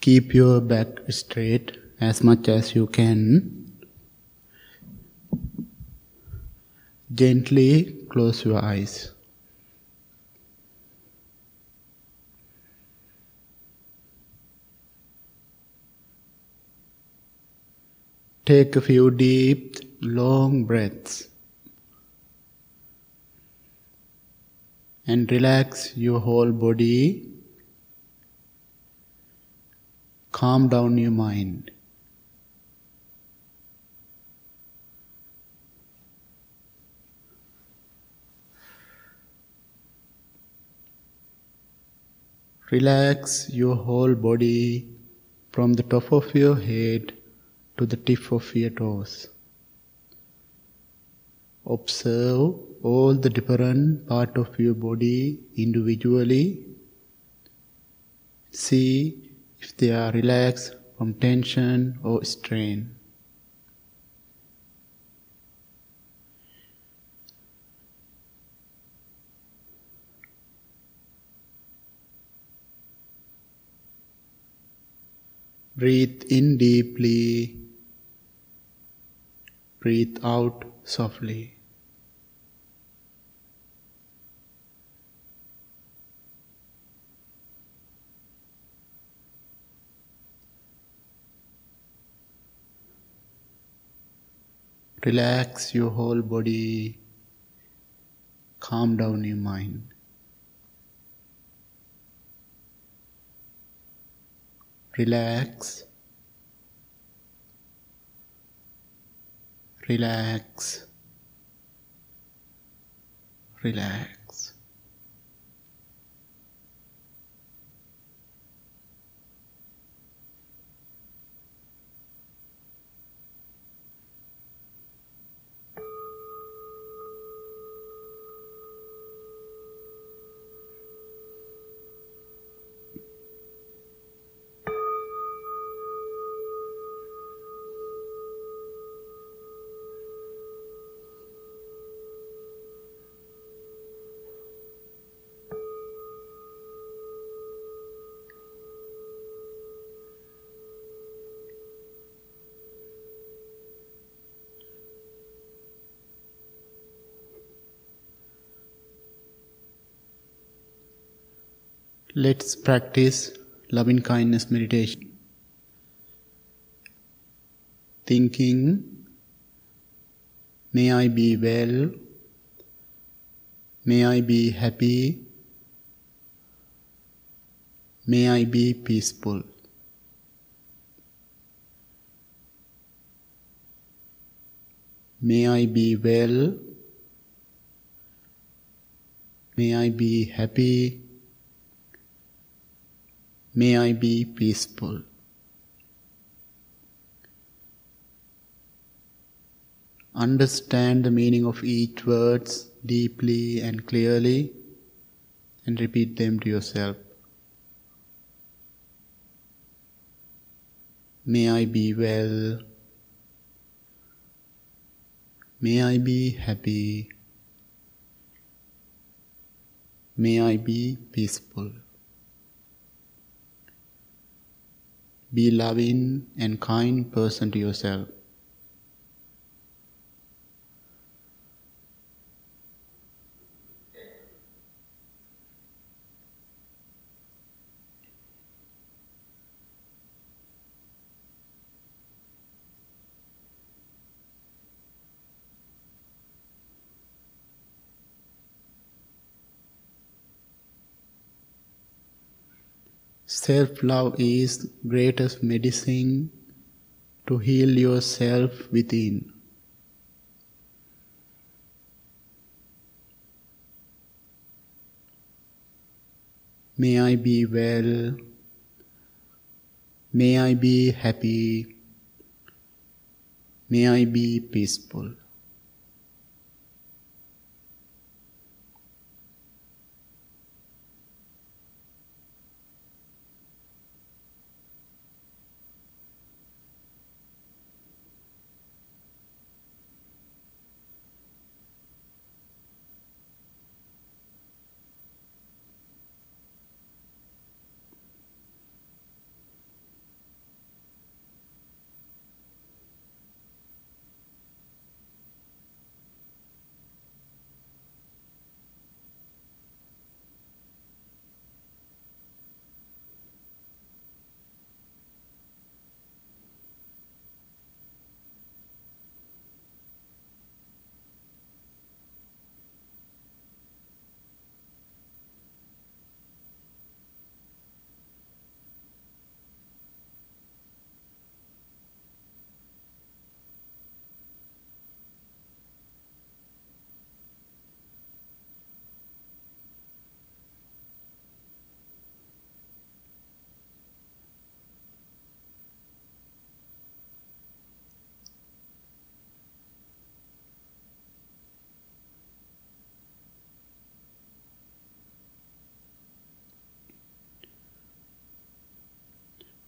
Keep your back straight as much as you can. Gently close your eyes. Take a few deep, long breaths and relax your whole body. Calm down your mind. Relax your whole body from the top of your head to the tip of your toes. Observe all the different part of your body individually. See if they are relaxed from tension or strain. Breathe in deeply. Breathe out softly. Relax your whole body. Calm down your mind. Relax. Relax. Relax. Let's practice loving kindness meditation. Thinking, may I be well, may I be happy, may I be peaceful. May I be well, may I be happy, May I be peaceful. Understand the meaning of each words deeply and clearly and repeat them to yourself. May I be well. May I be happy. May I be peaceful. Be loving and kind person to yourself. Self love is greatest medicine to heal yourself within. May I be well. May I be happy. May I be peaceful.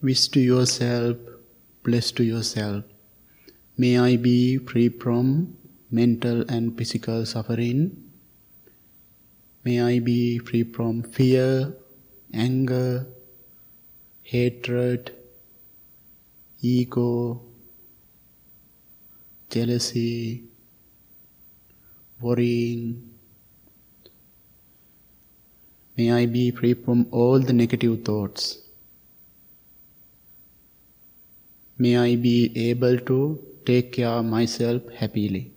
Wish to yourself, bless to yourself. May I be free from mental and physical suffering. May I be free from fear, anger, hatred, ego, jealousy, worrying. May I be free from all the negative thoughts. May I be able to take care of myself happily.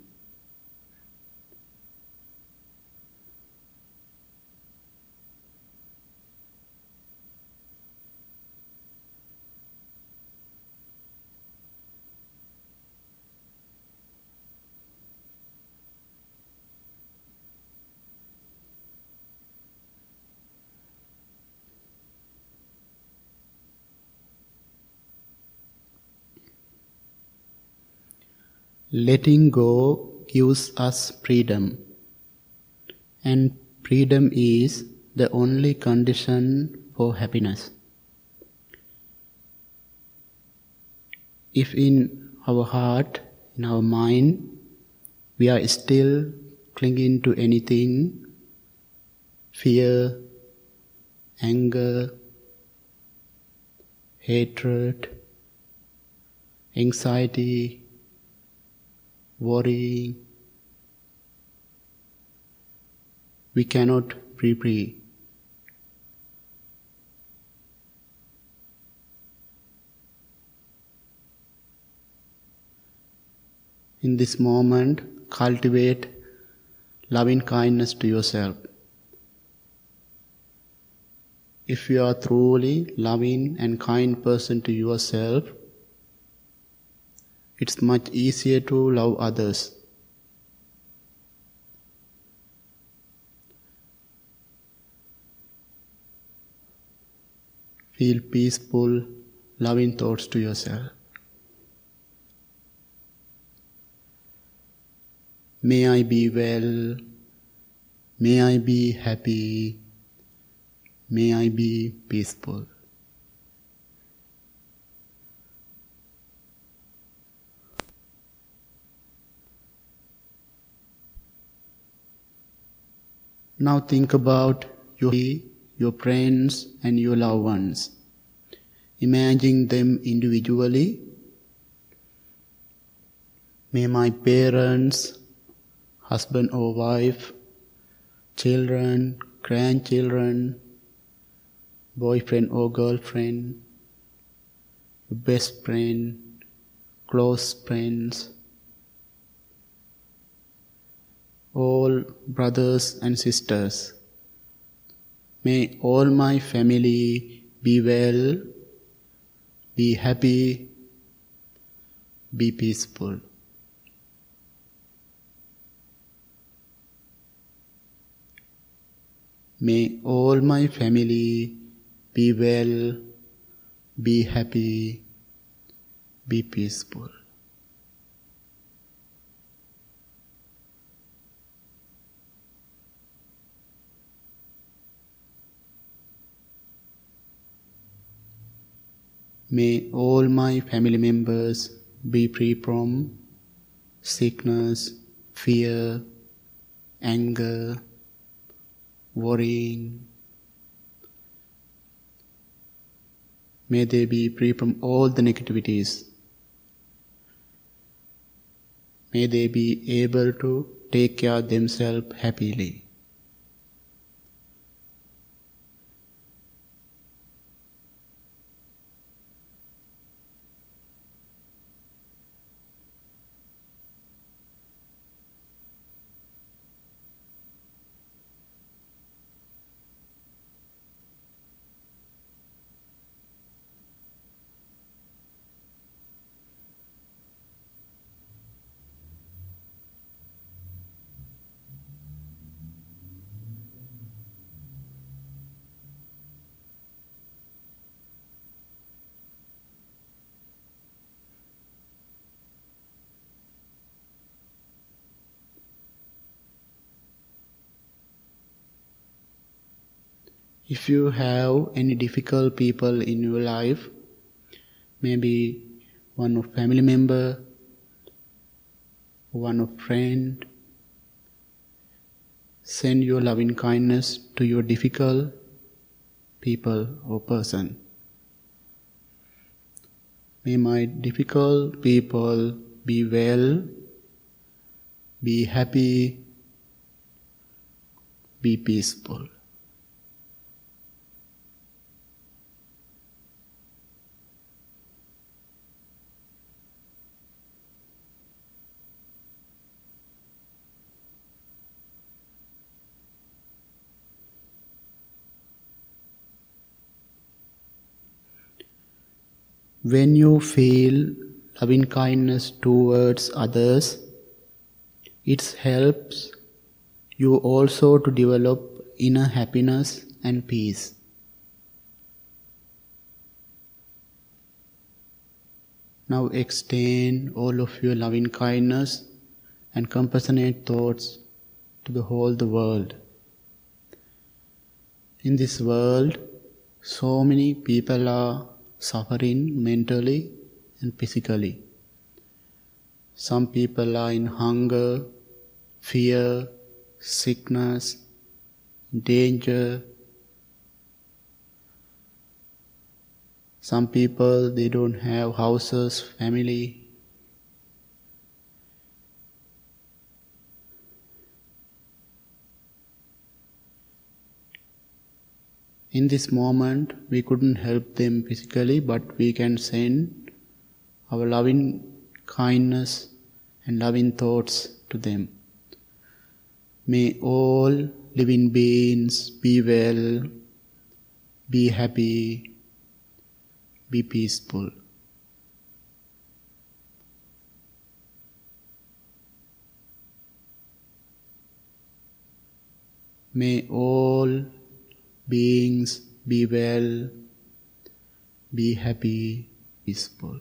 Letting go gives us freedom, and freedom is the only condition for happiness. If in our heart, in our mind, we are still clinging to anything, fear, anger, hatred, anxiety, worrying. We cannot free. In this moment, cultivate loving kindness to yourself. If you are truly loving and kind person to yourself, it's much easier to love others. Feel peaceful, loving thoughts to yourself. May I be well. May I be happy. May I be peaceful. Now think about your, your friends and your loved ones. Imagine them individually. May my parents, husband or wife, children, grandchildren, boyfriend or girlfriend, best friend, close friends, all brothers and sisters. May all my family be well, be happy, be peaceful. May all my family be well, be happy, be peaceful. May all my family members be free from sickness, fear, anger, worrying. May they be free from all the negativities. May they be able to take care of themselves happily. If you have any difficult people in your life, maybe one of family member, one of friend. Send your loving kindness to your difficult people or person. May my difficult people be well, be happy, be peaceful. When you feel loving kindness towards others, it helps you also to develop inner happiness and peace. Now extend all of your loving kindness and compassionate thoughts to the whole the world. In this world, so many people are suffering mentally and physically. Some people are in hunger, fear, sickness, danger. Some people they don't have houses, family, In this moment, we couldn't help them physically, but we can send our loving kindness and loving thoughts to them. May all living beings be well, be happy, be peaceful. May all beings be well, be happy, peaceful.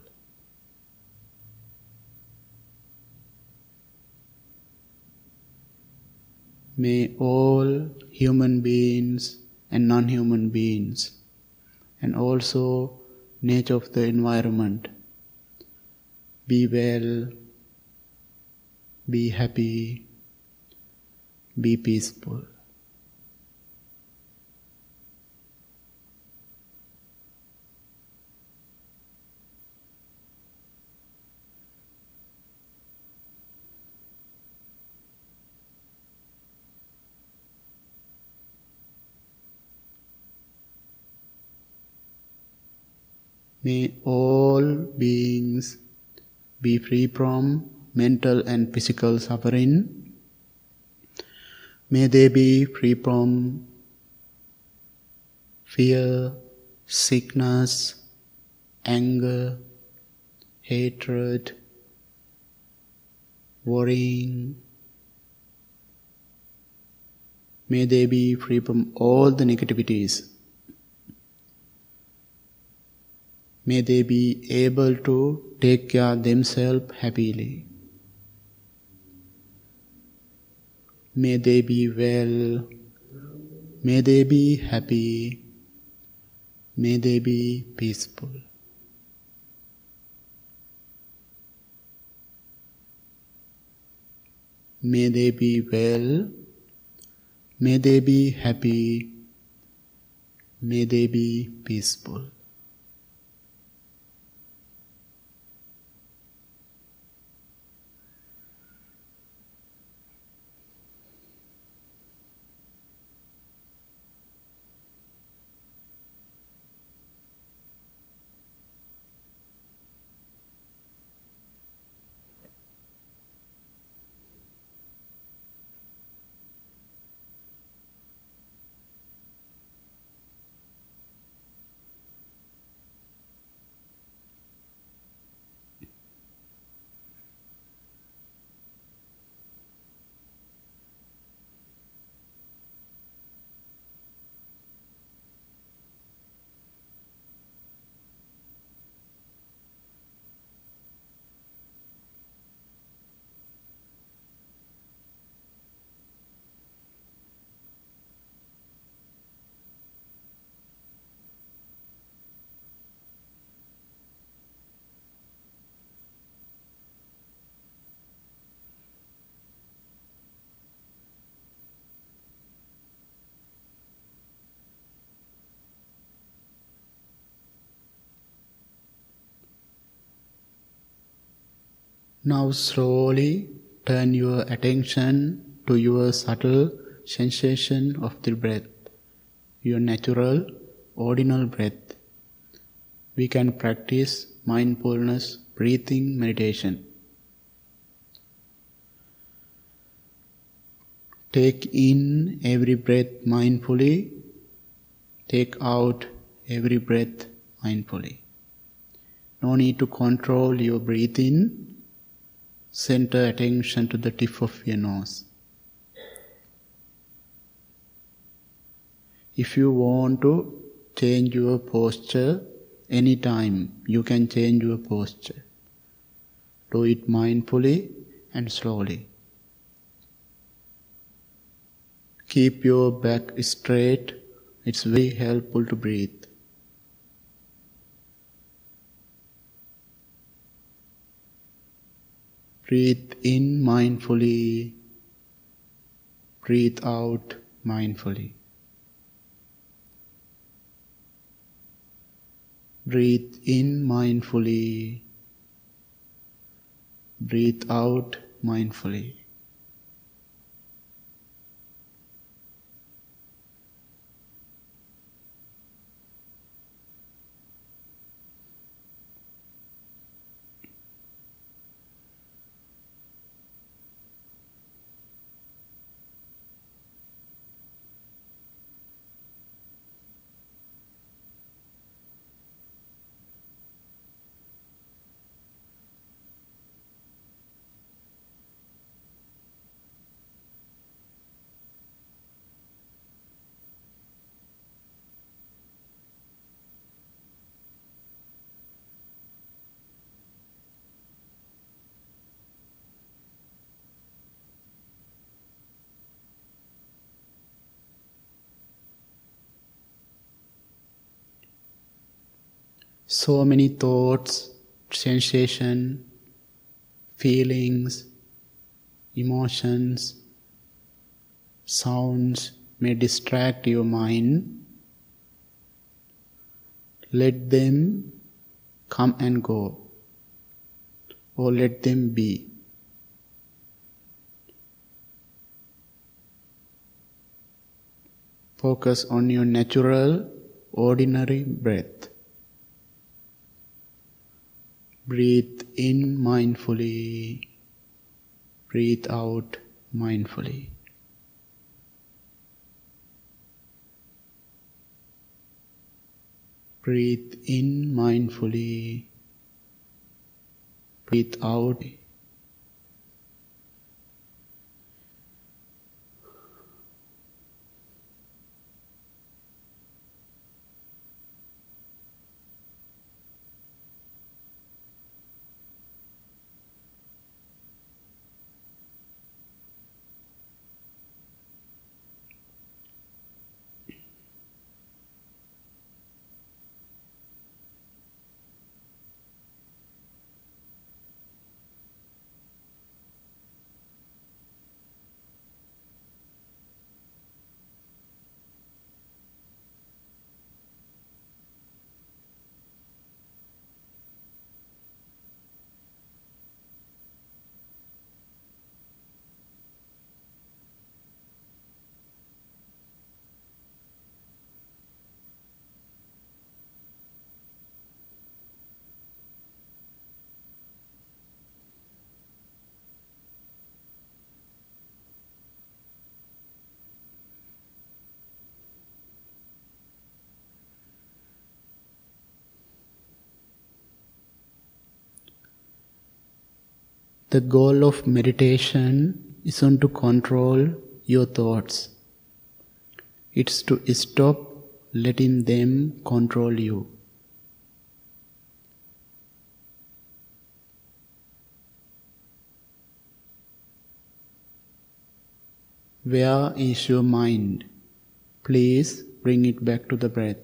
May all human beings and non human beings, and also nature of the environment, be well, be happy, be peaceful. May all beings be free from mental and physical suffering. May they be free from fear, sickness, anger, hatred, worrying. May they be free from all the negativities. May they be able to take care themselves happily. May they be well. May they be happy. May they be peaceful. May they be well. May they be happy. May they be peaceful. Now slowly turn your attention to your subtle sensation of the breath, your natural, ordinal breath. We can practice mindfulness breathing meditation. Take in every breath mindfully, take out every breath mindfully. No need to control your breathing. Center attention to the tip of your nose. If you want to change your posture anytime, you can change your posture. Do it mindfully and slowly. Keep your back straight. It's very helpful to breathe. Breathe in mindfully. Breathe out mindfully. Breathe in mindfully. Breathe out mindfully. So many thoughts, sensation, feelings, emotions, sounds may distract your mind. Let them come and go, or let them be. Focus on your natural, ordinary breath. Breathe in mindfully, breathe out mindfully. Breathe in mindfully, breathe out. The goal of meditation isn't to control your thoughts. It's to stop letting them control you. Where is your mind? Please bring it back to the breath.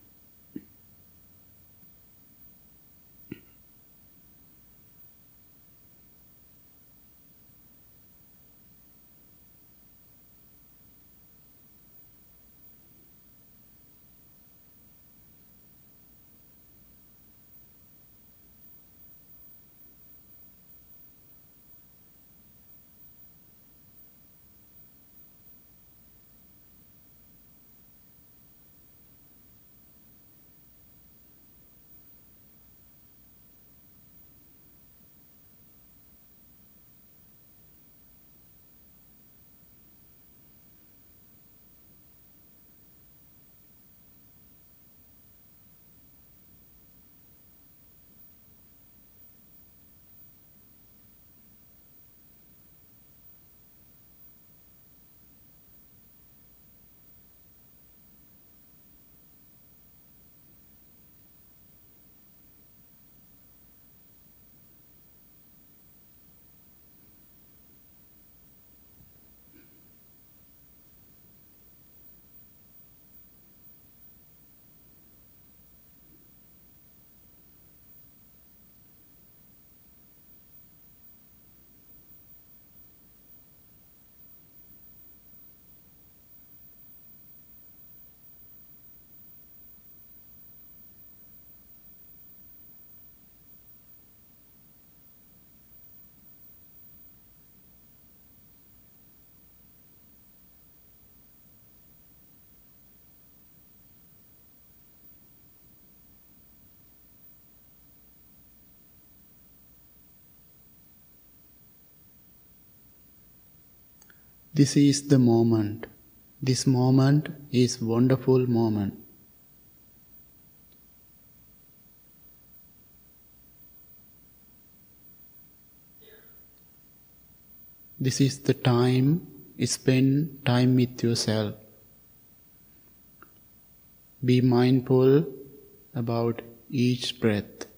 This is the moment. This moment is wonderful moment. This is the time, spend time with yourself. Be mindful about each breath.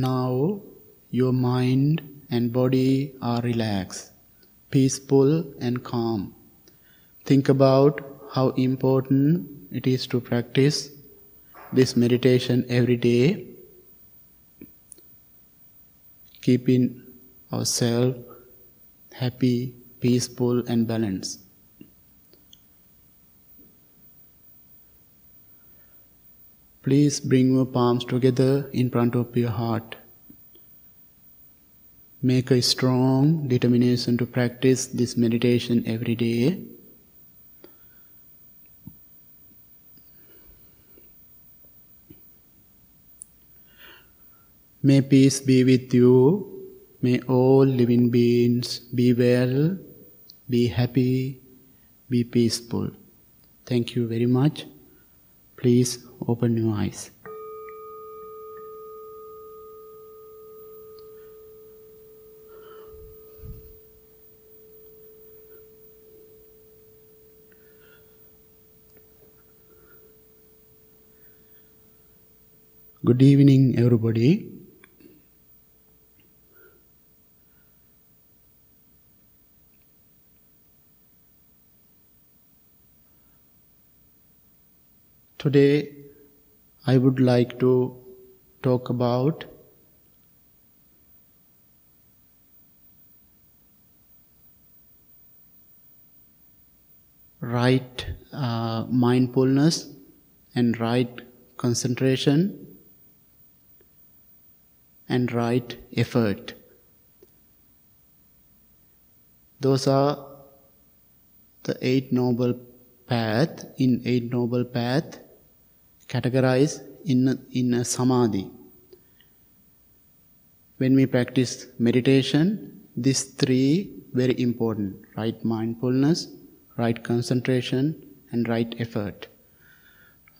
Now your mind and body are relaxed, peaceful and calm. Think about how important it is to practice this meditation every day, keeping ourselves happy, peaceful, and balanced. Please bring your palms together in front of your heart. Make a strong determination to practice this meditation every day. May peace be with you. May all living beings be well, be happy, be peaceful. Thank you very much. Please open your eyes. Good evening, everybody. Today, I would like to talk about right uh, mindfulness and right concentration and right effort. Those are the eight noble path in eight noble path categorized in, in a samadhi. When we practice meditation, these three very important right mindfulness, right concentration, and right effort.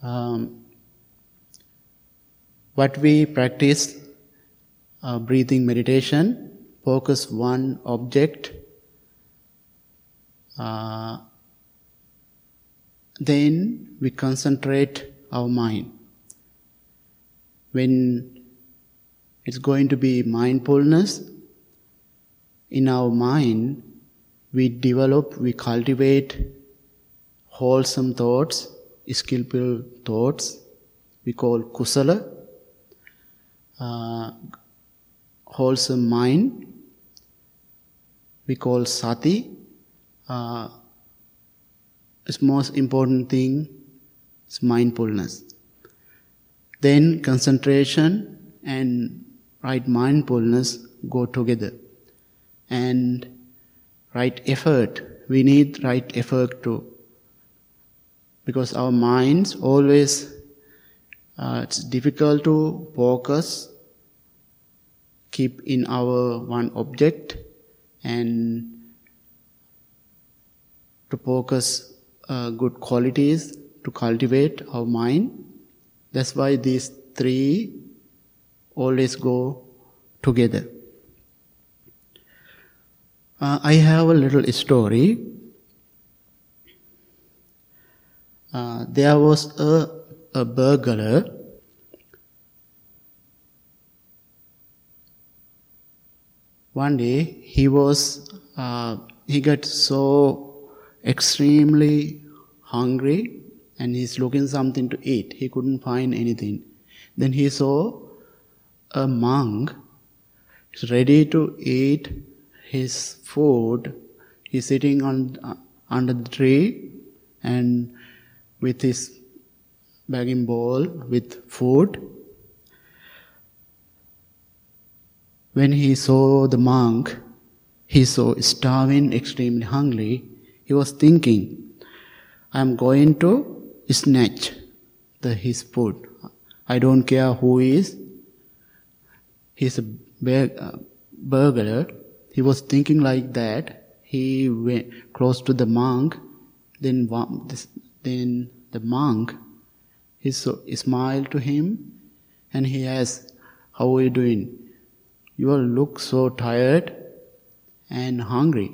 Um, what we practice uh, breathing meditation, focus one object, uh, then we concentrate our mind. When it's going to be mindfulness, in our mind, we develop, we cultivate wholesome thoughts, skillful thoughts, we call kusala, uh, wholesome mind, we call sati. Uh, it's most important thing it's mindfulness. Then concentration and right mindfulness go together. And right effort, we need right effort too. Because our minds always, uh, it's difficult to focus, keep in our one object, and to focus uh, good qualities to cultivate our mind. That's why these three always go together. Uh, I have a little story. Uh, there was a, a burglar one day he was uh, he got so extremely hungry and he's looking something to eat. He couldn't find anything. Then he saw a monk ready to eat his food. He's sitting on uh, under the tree and with his begging bowl with food. When he saw the monk, he saw starving, extremely hungry. He was thinking, I am going to snatch the, his food. I don't care who is. He's a uh, burglar. He was thinking like that. He went close to the monk. Then, then the monk, he, smiled to him and he asked, How are you doing? You look so tired and hungry.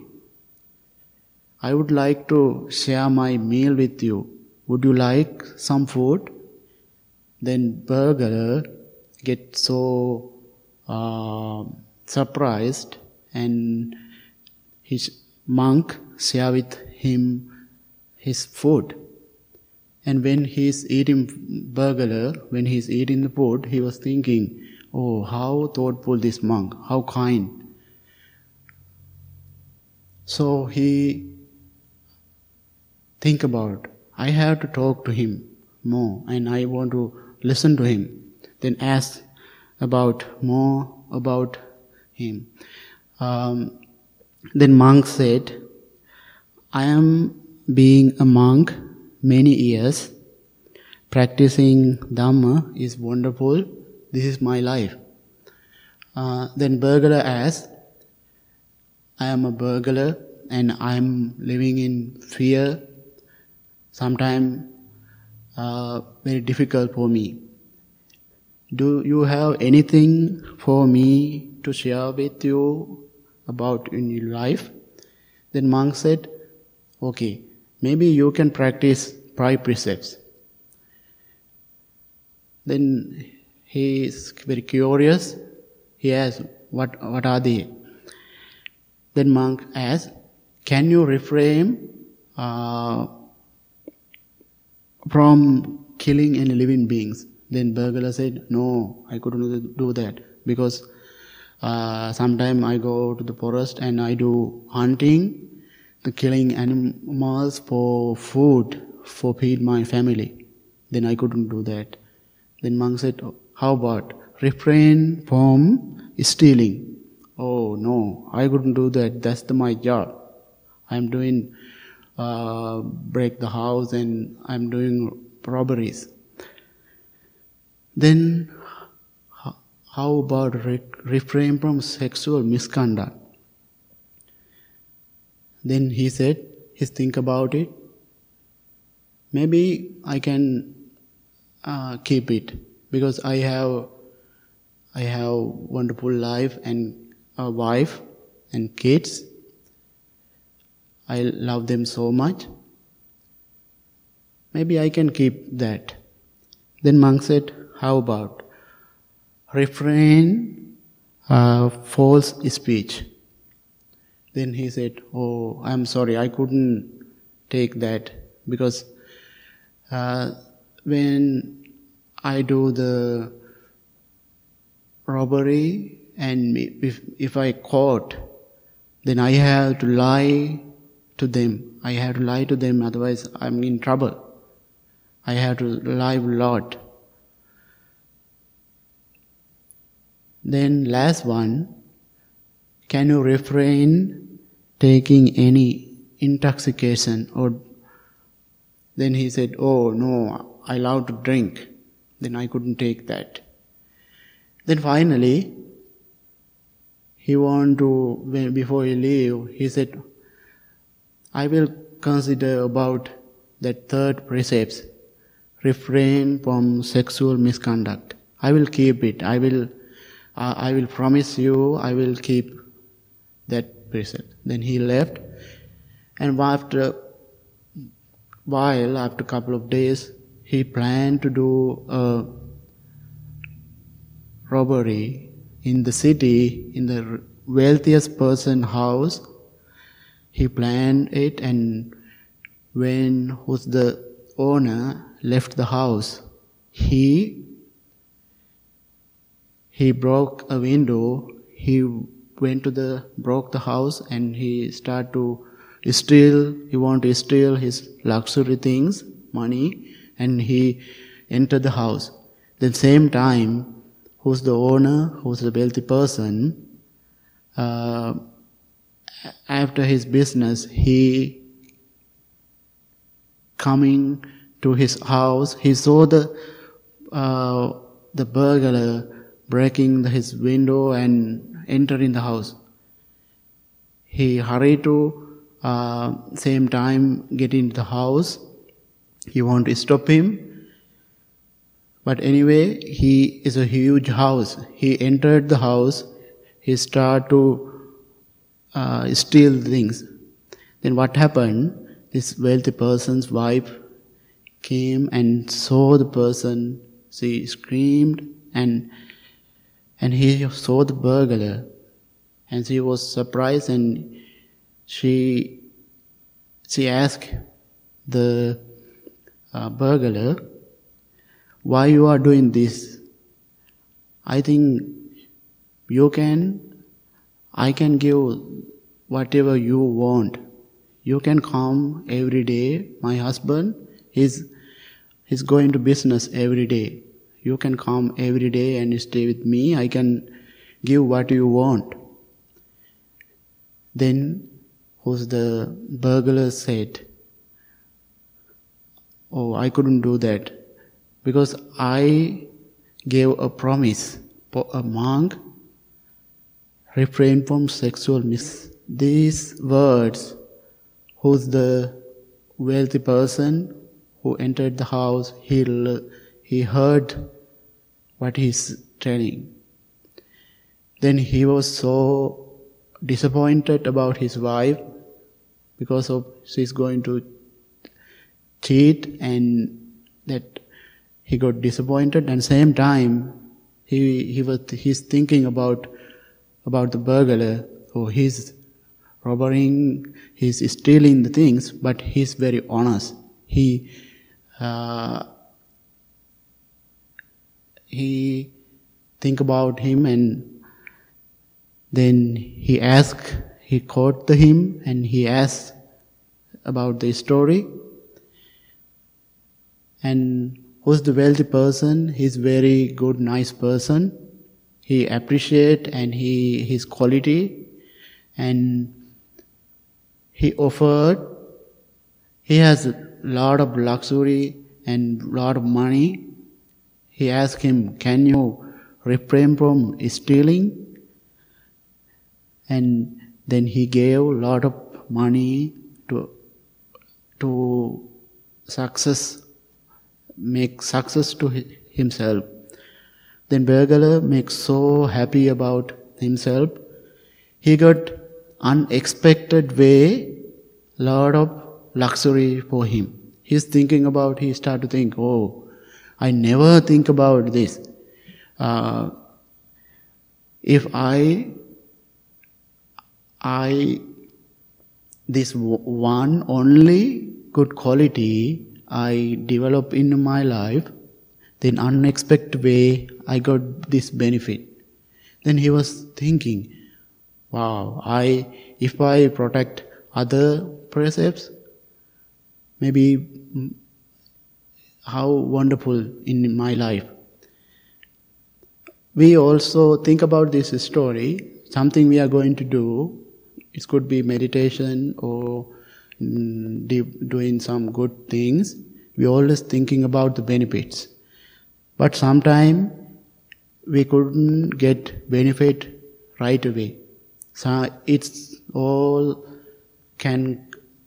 I would like to share my meal with you. Would you like some food? Then burglar get so uh, surprised and his monk share with him his food. And when he's eating burglar, when he's eating the food, he was thinking, oh, how thoughtful this monk, how kind. So he think about, I have to talk to him more and I want to listen to him. Then ask about more about him. Um, then monk said, I am being a monk many years. Practicing Dhamma is wonderful. This is my life. Uh, then burglar asked, I am a burglar and I am living in fear. Sometimes uh, very difficult for me. Do you have anything for me to share with you about in your life? Then monk said, okay, maybe you can practice five precepts. Then he is very curious. He asks, what, what are they? Then monk asks, can you refrain uh, from killing any living beings? Then burglar said, no, I couldn't do that because uh, sometimes I go to the forest and I do hunting, the killing animals for food, for feed my family. Then I couldn't do that. Then monk said, how about refrain from stealing? Oh no, I couldn't do that. That's the, my job. I'm doing uh, break the house and I'm doing robberies. Then how about re- refrain from sexual misconduct? Then he said, he think about it. Maybe I can uh, keep it because I have I have wonderful life and a wife and kids. I love them so much. Maybe I can keep that. Then monk said, how about refrain uh, false speech? Then he said, oh, I'm sorry, I couldn't take that because uh, when I do the robbery and if, if I caught, then I have to lie to them. I have to lie to them, otherwise I'm in trouble. I have to lie a lot. Then last one, can you refrain taking any intoxication or then he said, Oh no, I love to drink. Then I couldn't take that. Then finally, he wanted to, before he leave, he said, I will consider about that third precept, refrain from sexual misconduct. I will keep it. I will, uh, I will promise you, I will keep that precept. Then he left, and after while after a couple of days, he planned to do a robbery in the city, in the wealthiest person house. He planned it and when who's the owner left the house, he he broke a window, he went to the broke the house and he started to steal. He want to steal his luxury things, money, and he entered the house. The same time, who's the owner, who's the wealthy person, uh, after his business, he coming to his house, he saw the uh, the burglar breaking his window and entering the house. He hurried to uh, same time get into the house. He want to stop him, but anyway, he is a huge house. He entered the house. He start to uh, steal things. Then what happened? This wealthy person's wife came and saw the person. She screamed and and he saw the burglar, and she was surprised and she she asked the uh, burglar, "Why you are doing this? I think you can, I can give whatever you want. You can come every day. My husband is He's going to business every day. You can come every day and stay with me. I can give what you want. Then, who's the burglar said, Oh, I couldn't do that because I gave a promise for a monk refrain from sexual mis. These words, who's the wealthy person who entered the house, he, he heard what he's telling. Then he was so disappointed about his wife because of she's going to cheat and that he got disappointed and same time he he was he's thinking about about the burglar or he's robbing he's stealing the things but he's very honest. He uh, he think about him and then he asked he caught the him and he asked about the story. And who's the wealthy person? He's very good nice person he appreciate and he his quality and he offered he has a lot of luxury and lot of money he asked him can you refrain from stealing and then he gave a lot of money to to success make success to himself. Then Burglar makes so happy about himself. He got unexpected way, lot of luxury for him. He's thinking about, he start to think, oh, I never think about this. Uh, if I, I, this one only good quality I develop in my life, then unexpected way I got this benefit. Then he was thinking, wow, I, if I protect other precepts, maybe mm, how wonderful in my life. We also think about this story, something we are going to do. It could be meditation or Mm, doing some good things, we always thinking about the benefits. But sometimes we couldn't get benefit right away. So it's all can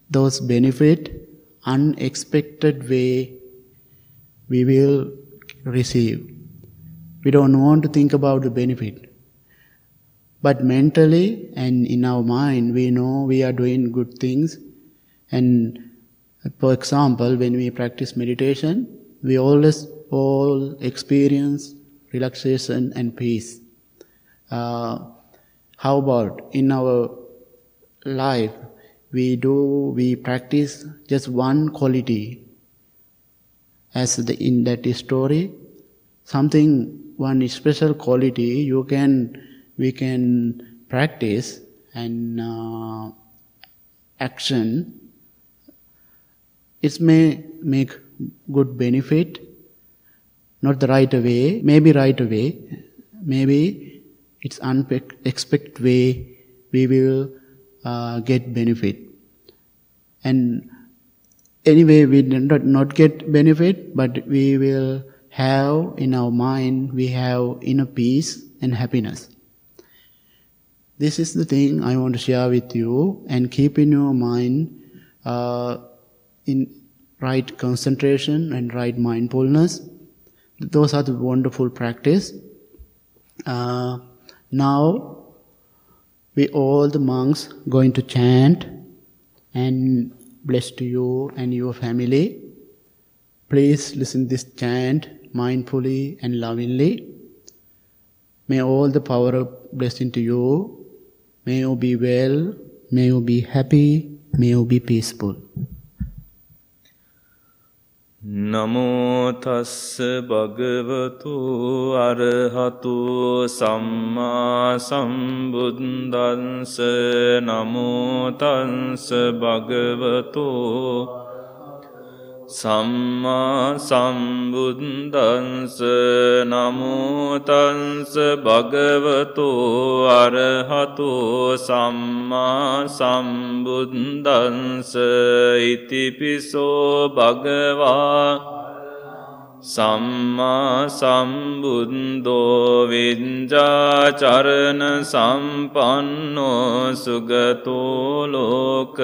those benefit unexpected way we will receive. We don't want to think about the benefit. But mentally and in our mind, we know we are doing good things and for example, when we practice meditation, we always all experience relaxation and peace. Uh, how about in our life, we do, we practice just one quality as the, in that story, something, one special quality you can we can practice and uh, action, it may make good benefit, not the right way, maybe right way, maybe it's unexpected way we will uh, get benefit. And anyway, we did not, not get benefit, but we will have in our mind, we have inner peace and happiness. This is the thing I want to share with you and keep in your mind uh, in right concentration and right mindfulness. Those are the wonderful practice. Uh, now, we all the monks going to chant and bless to you and your family. Please listen this chant mindfully and lovingly. May all the power of blessing to you May you be well, may you be happy, may you be peaceful. නමෝතස්ස භගවතු අරහතු සම්මා සම්බුද්දන්ස නමෝතන්ස භගවතෝ සම්මා සම්බුද්දන්ස නමුතන්ස භගවතෝ අරහතෝ සම්මා සම්බුද්දන්ස ඉතිපිසෝ භගවා සම්මා සම්බුද්දෝ විඤ්ජාචරණ සම්පන්නෝ සුගතෝ ලෝක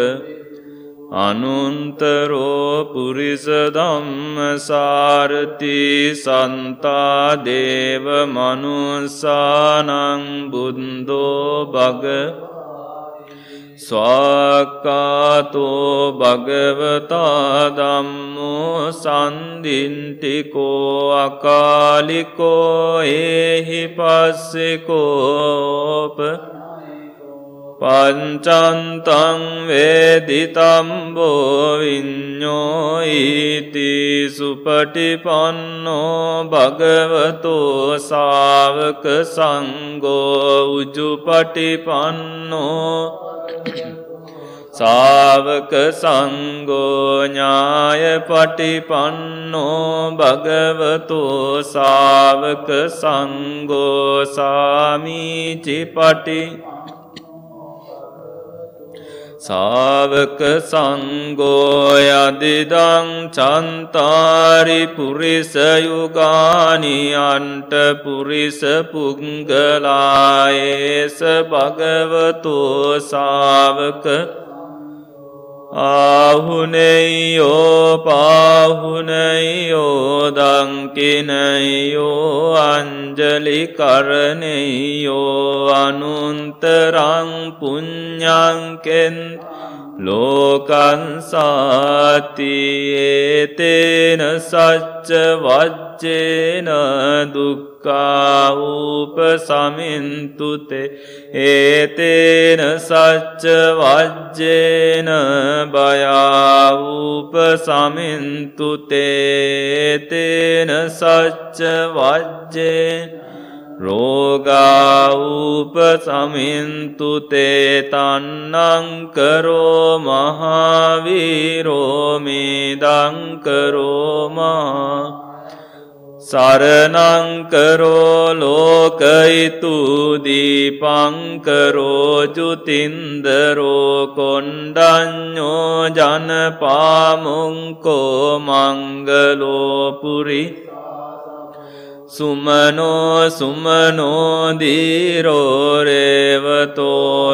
අනුන්තරෝ පුරිස ධම්ම සාරති සන්තා දේව මනුසානං බුන්දෝ භග ස්වාක්කාතෝ භගවතා දම්මෝ සන්දිින්ටිකෝ අකාලිකෝ ඒහි පස්සෙකෝප පංචන්තං වේදිතම්බෝ විඤ්ඥෝයිති සුපටිපන්නෝ භගවතෝ සාවක සංගෝ උජුපටිපන්නෝ සාවක සංගෝඥාය පටිපන්නෝ භගවතෝ සාවක සංගෝ සාමීචි පටි සාවක සංගෝයදිදං චන්තාරි පුරිසයුගානියන්ට පුරිස පුංගලායේස භගවතෝ සාවක ආහුනෙයෝ පාහුනයියෝ දංකිනයෝ අංජලි කරණෙයෝ අනුන්තරං පුඥ්ඥංකෙන්ත පුඤ්ඥංකෙන් ලෝකන්සාතියේතේන සච්ච වච්චේන දුක්කාවූප සමින්තුතේ ඒතේන සච්ච වජ්ජේන බයාවූප සමින්තුතේතේන සච්ච වජ්ජේන රෝගාවූප සමින්තුතේ තන්නංකරෝ මහාවීරෝමේදංකරෝමා සරනංකරෝ ලෝකයිතු දීපංකරෝජුතින්දරෝ කොන්්ඩඥෝ ජනපාමුංකෝ මංගලෝපුරි සුමනෝ සුමනෝදීරෝරේවතෝ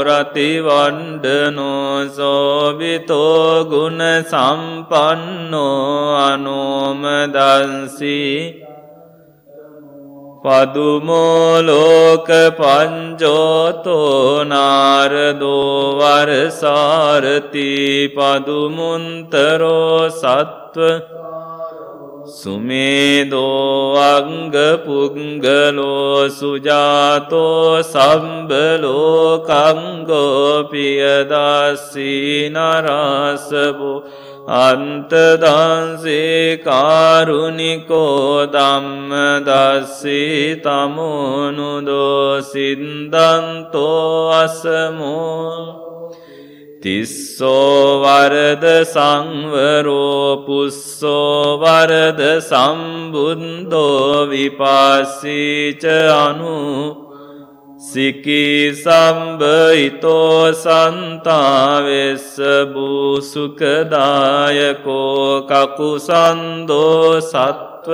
රතිවන්ඩනෝ සෝබිතෝ ගුණ සම්පන්නෝ අනෝමදන්සී. පදුමෝලෝක පංජෝතෝ නාරදෝවරසාරති. පදුමුන්තරෝ සත්ව සුමේදෝවංගපුංගලෝ සුජාතෝ සම්බලෝ කංගෝපියදස්සී නරාසබෝ අන්තදන්සේ කාරුණිකෝ දම්ම දස්සී තමුණුදෝ සින්දන්තෝ අසමෝ තිස්සෝවරද සංවරෝ පුස්සෝවරද සම්බුන්දෝ විපාසීච අනු සිකී සම්භහිතෝ සන්තාවෙස්ස බූසුකදායකෝ කකු සන්දෝ සත්ව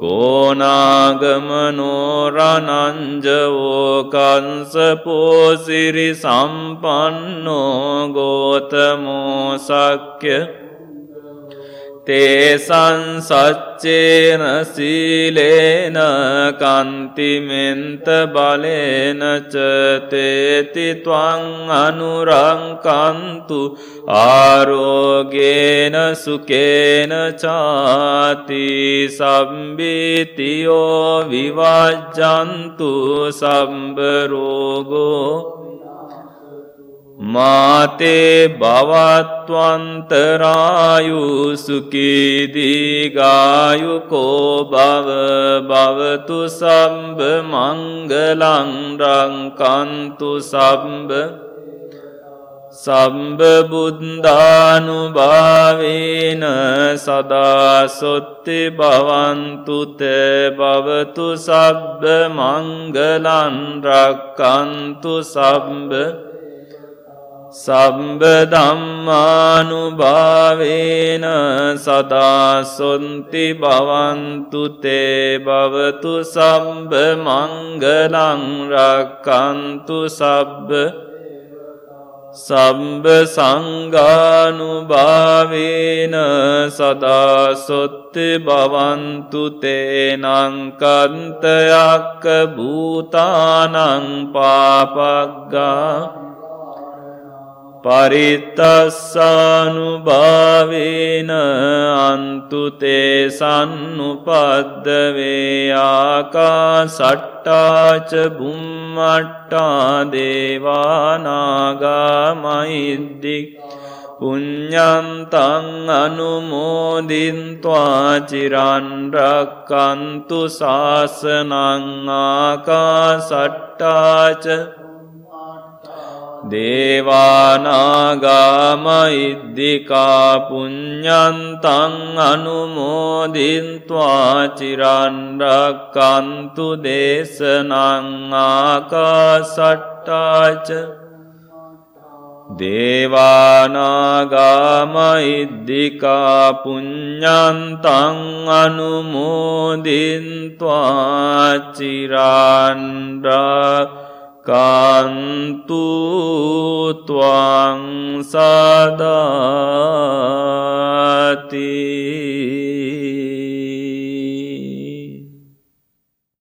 කෝනාගමනෝරනංජවෝකන්සපෝසිරි සම්පන්නෝ ගෝතමෝසක්්‍ය තේසන් සච්චේන සීලේන කන්තිමෙන්ත බලේනච තේතිත්වං අනුරංකන්තු ආරෝගේන සුකේන චාති සම්බිතියෝ විවජ්ජන්තු සම්බරෝගෝ මාතේ බවත්වන්තරායු සුකීදීගායුකෝ බව බවතු සම්බ මංගලංරංකන්තු සම්බ සම්බබුද්ධානුභාවේන සදාසොත්ති භවන්තුත භවතු සබ්බ මංගලන්රක්කන්තු සබ්බ ධම්මානු භාවේන සදාසොන්ති භවන්තුතේ භවතු සම්බ මංගලංරක්කන්තු සබ්බ සම්බ සංගානු භාවේන සදාසොත්ති භවන්තුතේනංකන්තයක්ක භූතානං පාපක්ගා පරිත්තස්සානුභාවේන අන්තුතේ සන්නුපද්දවේයාකා සට්ටාච බුම්මට්ටා දේවානාගා මහිද්දිික්. පුඤ්ඤන්තං අනුමෝදින්त्वा චිරන්රක්කන්තු ශාසනං ආකාසට්ටාච දේවානාගාමයිද්දිකා පුඤ්ඥන්තං අනුමෝදින්ත්වාචිරන්ඩකන්තු දේශනං ආකාසට්ටාච දේවානාගාමයිද්දිකා පුඤ්ඥන්තං අනුමෝදින්ත්වාචිරන්ඩක් කන්තු ත්වං සදාතිී